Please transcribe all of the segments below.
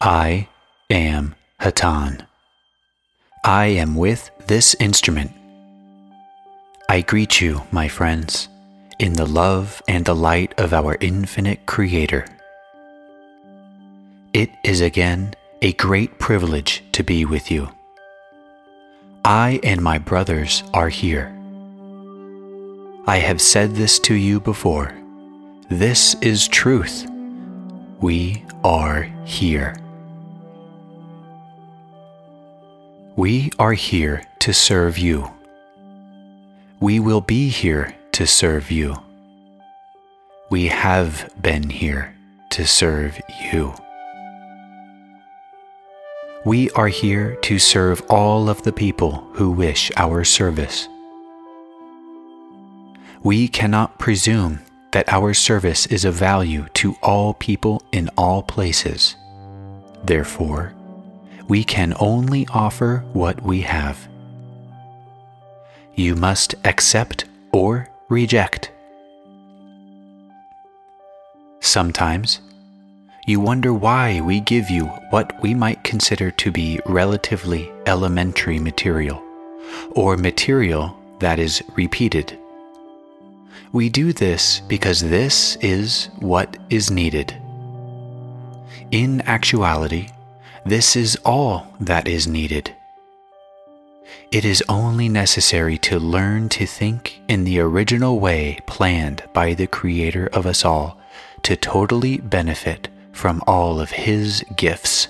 I am Hatonn. I am with this instrument. I greet you, my friends, in the love and the light of our infinite Creator. It is again a great privilege to be with you. I and my brothers are here. I have said this to you before. This is truth. We are here. We are here to serve you. We will be here to serve you. We have been here to serve you. We are here to serve all of the people who wish our service. We cannot presume that our service is of value to all people in all places. Therefore, we can only offer what we have. You must accept or reject. Sometimes you wonder why we give you what we might consider to be relatively elementary material, or material that is repeated. We do this because this is what is needed. In actuality, this is all that is needed. It is only necessary to learn to think in the original way planned by the Creator of us all to totally benefit from all of His gifts.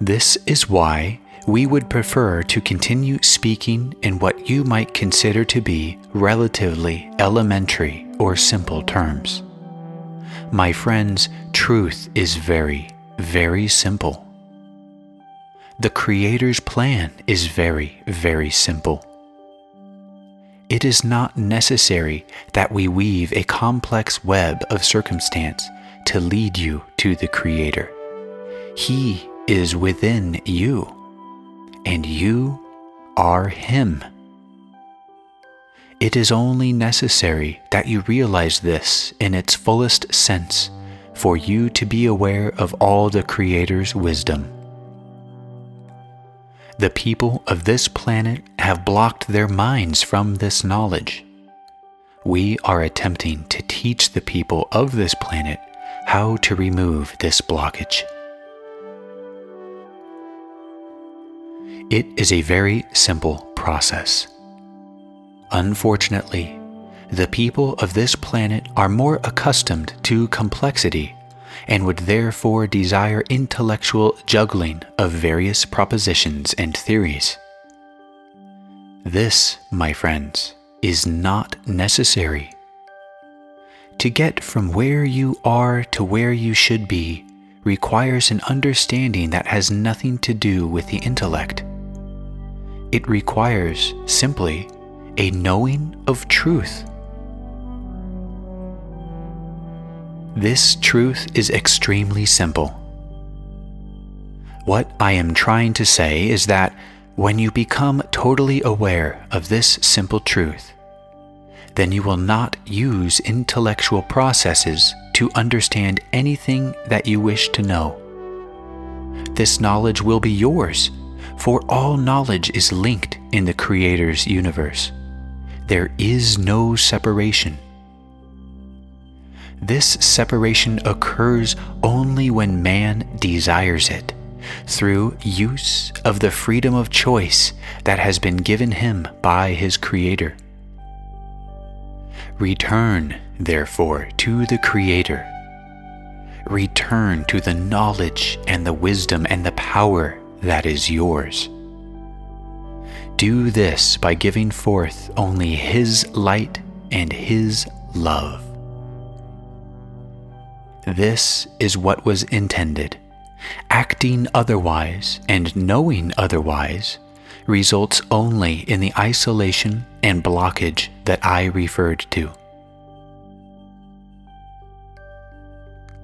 This is why we would prefer to continue speaking in what you might consider to be relatively elementary or simple terms. My friends, truth is very, very simple. The Creator's plan is very, very simple. It is not necessary that we weave a complex web of circumstance to lead you to the Creator. He is within you, and you are Him. It is only necessary that you realize this in its fullest sense for you to be aware of all the Creator's wisdom. The people of this planet have blocked their minds from this knowledge. We are attempting to teach the people of this planet how to remove this blockage. It is a very simple process. Unfortunately, the people of this planet are more accustomed to complexity and would therefore desire intellectual juggling of various propositions and theories. This, my friends, is not necessary. To get from where you are to where you should be requires an understanding that has nothing to do with the intellect. It requires simply a knowing of truth. This truth is extremely simple. What I am trying to say is that when you become totally aware of this simple truth, then you will not use intellectual processes to understand anything that you wish to know. This knowledge will be yours, for all knowledge is linked in the Creator's universe. There is no separation. This separation occurs only when man desires it, through use of the freedom of choice that has been given him by his Creator. Return, therefore, to the Creator. Return to the knowledge and the wisdom and the power that is yours. Do this by giving forth only His light and His love. This is what was intended. Acting otherwise and knowing otherwise results only in the isolation and blockage that I referred to.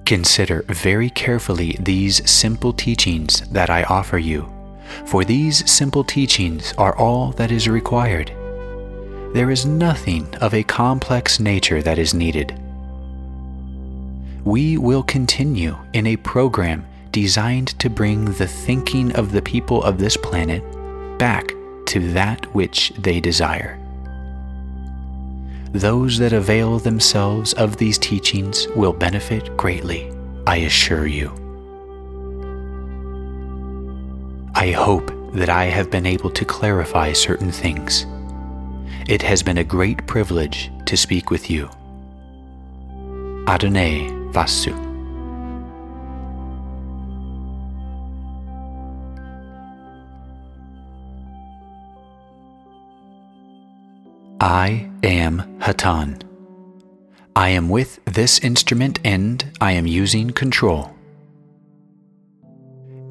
Consider very carefully these simple teachings that I offer you, for these simple teachings are all that is required. There is nothing of a complex nature that is needed we will continue in a program designed to bring the thinking of the people of this planet back to that which they desire. Those that avail themselves of these teachings will benefit greatly, I assure you. I hope that I have been able to clarify certain things. It has been a great privilege to speak with you. Adonai Vasu. I am Hatonn. I am with this instrument and I am using control.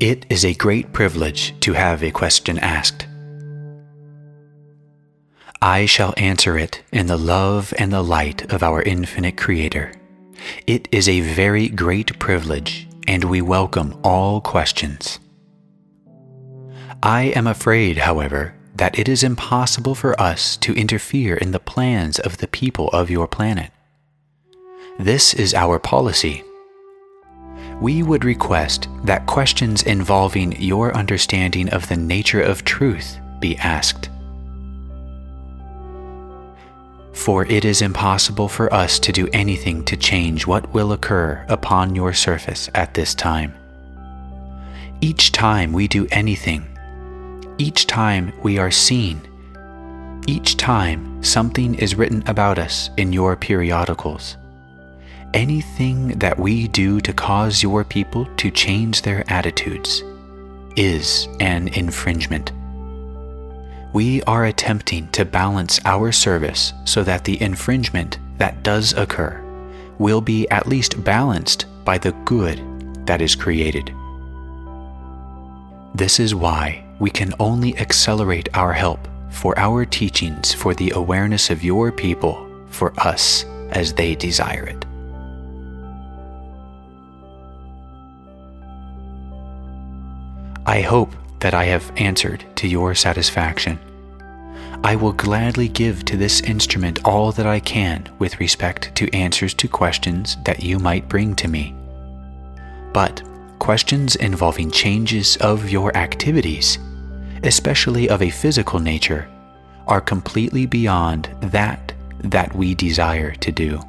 It is a great privilege to have a question asked. I shall answer it in the love and the light of our infinite Creator. It is a very great privilege, and we welcome all questions. I am afraid, however, that it is impossible for us to interfere in the plans of the people of your planet. This is our policy. We would request that questions involving your understanding of the nature of truth be asked. For it is impossible for us to do anything to change what will occur upon your surface at this time. Each time we do anything, each time we are seen, each time something is written about us in your periodicals, anything that we do to cause your people to change their attitudes is an infringement. We are attempting to balance our service so that the infringement that does occur will be at least balanced by the good that is created. This is why we can only accelerate our help for our teachings for the awareness of your people for us as they desire it. I hope that I have answered to your satisfaction. I will gladly give to this instrument all that I can with respect to answers to questions that you might bring to me. But questions involving changes of your activities especially of a physical nature, are completely beyond that that we desire to do.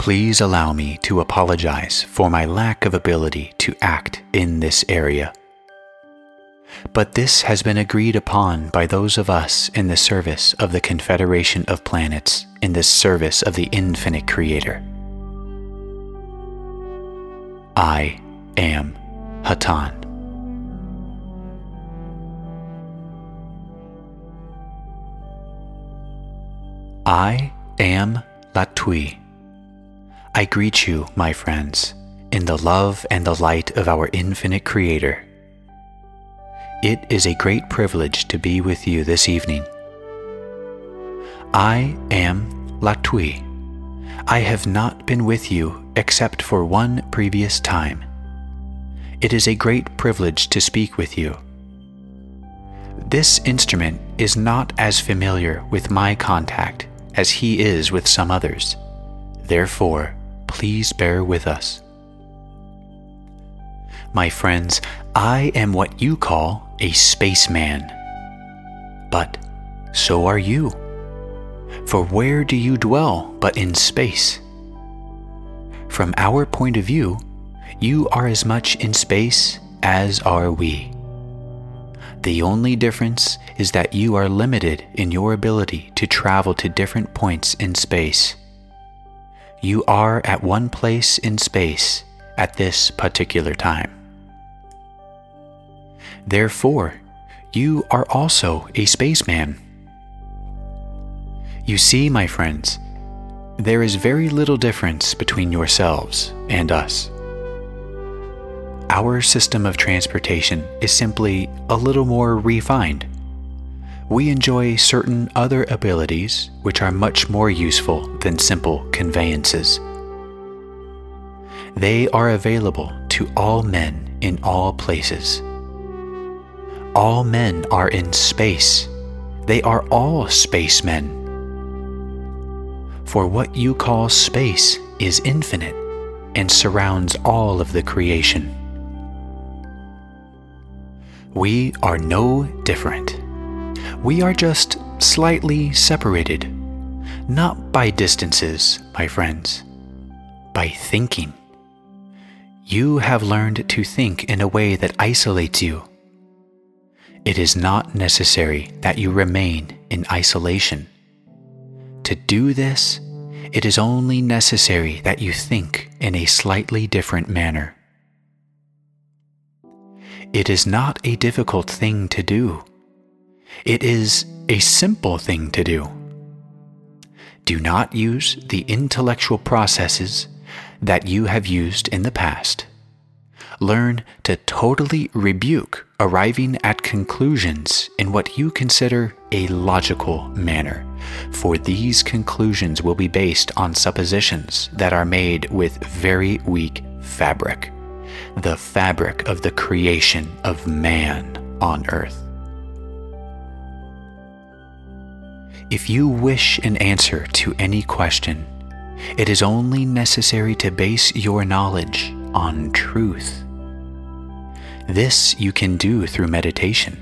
Please allow me to apologize for my lack of ability to act in this area. But this has been agreed upon by those of us in the service of the Confederation of Planets, in the service of the Infinite Creator. I am Hatonn. I am Latwii. I greet you, my friends, in the love and the light of our infinite Creator. It is a great privilege to be with you this evening. I am Latwii. I have not been with you except for one previous time. It is a great privilege to speak with you. This instrument is not as familiar with my contact as he is with some others. Therefore, please bear with us. My friends, I am what you call a spaceman. But so are you. For where do you dwell but in space? From our point of view, you are as much in space as are we. The only difference is that you are limited in your ability to travel to different points in space. You are at one place in space at this particular time. Therefore, you are also a spaceman. You see, my friends, there is very little difference between yourselves and us our system of transportation is simply a little more refined. We enjoy certain other abilities which are much more useful than simple conveyances. They are available to all men in all places. All men are in space. They are all spacemen. For what you call space is infinite and surrounds all of the creation. We are no different. We are just slightly separated, not by distances, my friends, by thinking. You have learned to think in a way that isolates you. It is not necessary that you remain in isolation. To do this, it is only necessary that you think in a slightly different manner. It is not a difficult thing to do. It is a simple thing to do. Do not use the intellectual processes that you have used in the past. Learn to totally rebuke arriving at conclusions in what you consider a logical manner, for these conclusions will be based on suppositions that are made with very weak fabric, the fabric of the creation of man on earth. If you wish an answer to any question, it is only necessary to base your knowledge on truth. This you can do through meditation.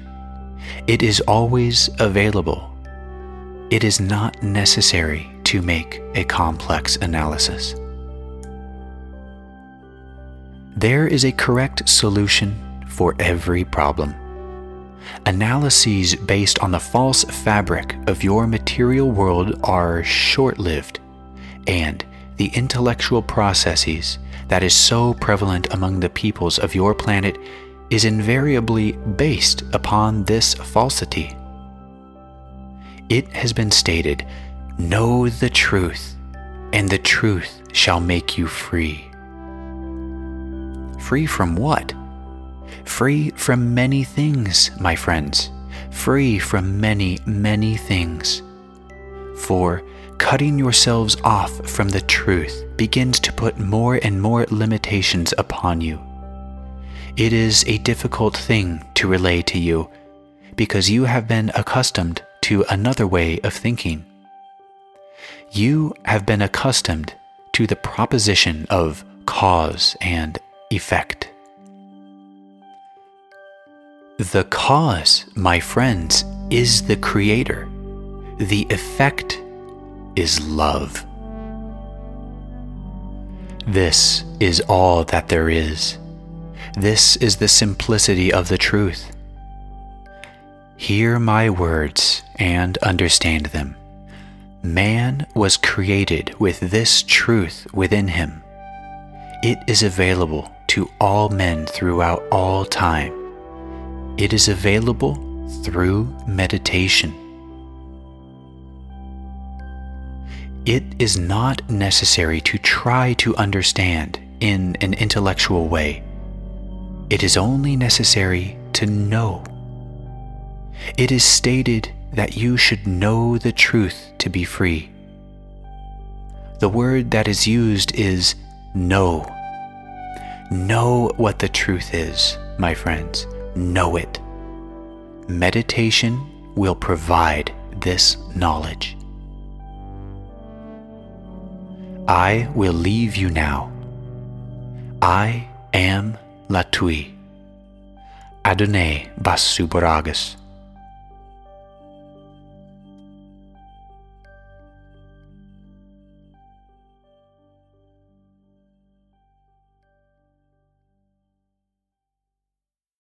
It is always available. It is not necessary to make a complex analysis. There is a correct solution for every problem. Analyses based on the false fabric of your material world are short lived, and the intellectual processes that is so prevalent among the peoples of your planet is invariably based upon this falsity. It has been stated, Know the truth, and the truth shall make you free. Free from what? Free from many things, my friends. Free from many, many things. For cutting yourselves off from the truth begins to put more and more limitations upon you. It is a difficult thing to relay to you because you have been accustomed to another way of thinking. You have been accustomed to the proposition of cause and effect. The cause, my friends, is the creator. The effect is love. This is all that there is. This is the simplicity of the truth. Hear my words and understand them. Man was created with this truth within him. It is available to all men throughout all time. It is available through meditation. It is not necessary to try to understand in an intellectual way. It is only necessary to know. It is stated that you should know the truth to be free. The word that is used is know. Know what the truth is, my friends. Know it. Meditation will provide this knowledge. I will leave you now. I am Latwii. Adonai Basubaragas.